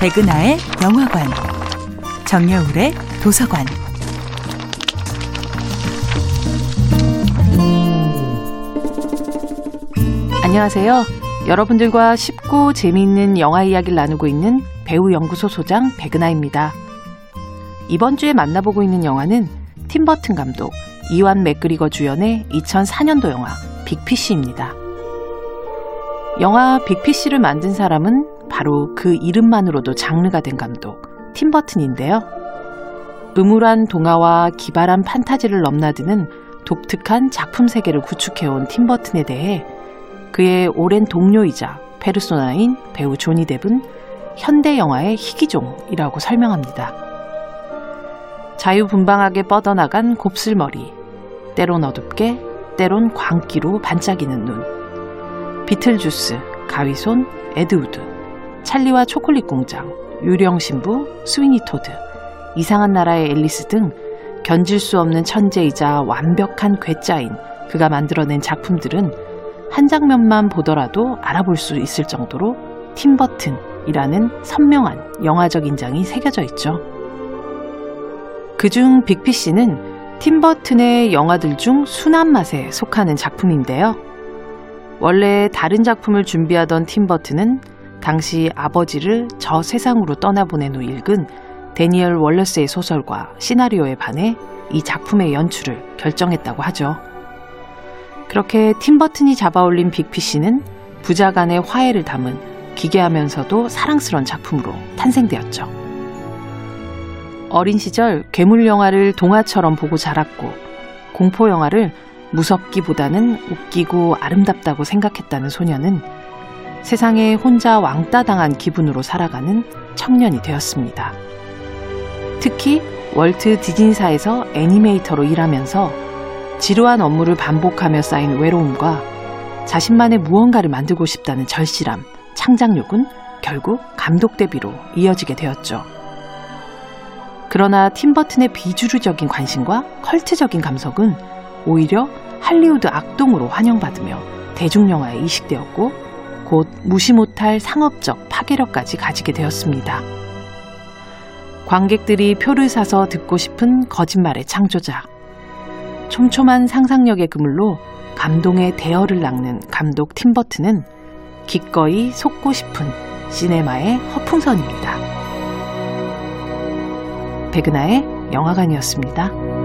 백은하의 영화관, 정여울의 도서관. 안녕하세요. 여러분들과 쉽고 재미있는 영화 이야기를 나누고 있는 배우 연구소 소장 백은하입니다. 이번 주에 만나보고 있는 영화는 팀버튼 감독, 이완 맥그리거 주연의 2004년도 영화 빅피쉬입니다. 영화 빅피쉬를 만든 사람은 바로 그 이름만으로도 장르가 된 감독 팀버튼인데요. 음울한 동화와 기발한 판타지를 넘나드는 독특한 작품 세계를 구축해온 팀버튼에 대해 그의 오랜 동료이자 페르소나인 배우 조니 뎁은 현대 영화의 희귀종이라고 설명합니다. 자유분방하게 뻗어나간 곱슬머리, 때론 어둡게, 때론 광기로 반짝이는 눈, 비틀주스, 가위손, 에드우드, 찰리와 초콜릿 공장, 유령 신부, 스위니 토드, 이상한 나라의 앨리스 등 견줄 수 없는 천재이자 완벽한 괴짜인 그가 만들어낸 작품들은 한 장면만 보더라도 알아볼 수 있을 정도로 팀버튼이라는 선명한 영화적 인장이 새겨져 있죠. 그중 빅피씨는 팀버튼의 영화들 중 순한 맛에 속하는 작품인데요. 원래 다른 작품을 준비하던 팀버튼은 당시 아버지를 저 세상으로 떠나보낸 후 읽은 데니얼 월러스의 소설과 시나리오에 반해 이 작품의 연출을 결정했다고 하죠. 그렇게 팀버튼이 잡아올린 빅피쉬는 부자 간의 화해를 담은 기괴하면서도 사랑스러운 작품으로 탄생되었죠. 어린 시절 괴물 영화를 동화처럼 보고 자랐고 공포 영화를 무섭기보다는 웃기고 아름답다고 생각했다는 소녀는 세상에 혼자 왕따 당한 기분으로 살아가는 청년이 되었습니다. 특히 월트 디즈니사에서 애니메이터로 일하면서 지루한 업무를 반복하며 쌓인 외로움과 자신만의 무언가를 만들고 싶다는 절실함, 창작욕은 결국 감독 데뷔로 이어지게 되었죠. 그러나 팀버튼의 비주류적인 관심과 컬트적인 감성은 오히려 할리우드 악동으로 환영받으며 대중영화에 이식되었고 곧 무시 못할 상업적 파괴력까지 가지게 되었습니다. 관객들이 표를 사서 듣고 싶은 거짓말의 창조자. 촘촘한 상상력의 그물로 감동의 대어를 낚는 감독 팀버튼은 기꺼이 속고 싶은 시네마의 허풍선입니다. 백은하의 영화관이었습니다.